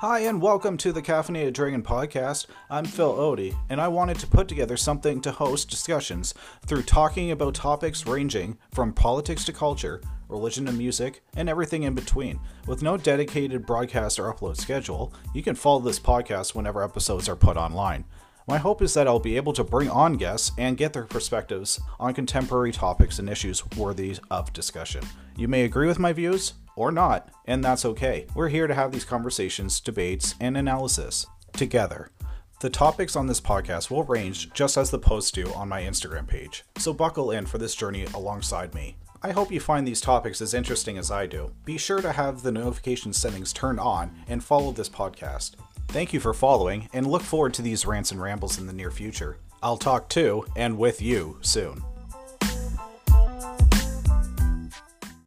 Hi, and welcome to the Caffeinated Dragon podcast. I'm Phil Odie, and I wanted to put together something to host discussions through talking about topics ranging from politics to culture, religion to music, and everything in between. With no dedicated broadcast or upload schedule, you can follow this podcast whenever episodes are put online. My hope is that I'll be able to bring on guests and get their perspectives on contemporary topics and issues worthy of discussion. You may agree with my views or not, and that's okay. We're here to have these conversations, debates, and analysis together. The topics on this podcast will range just as the posts do on my Instagram page, so buckle in for this journey alongside me. I hope you find these topics as interesting as I do. Be sure to have the notification settings turned on and follow this podcast. Thank you for following, and look forward to these rants and rambles in the near future. I'll talk to and with you soon.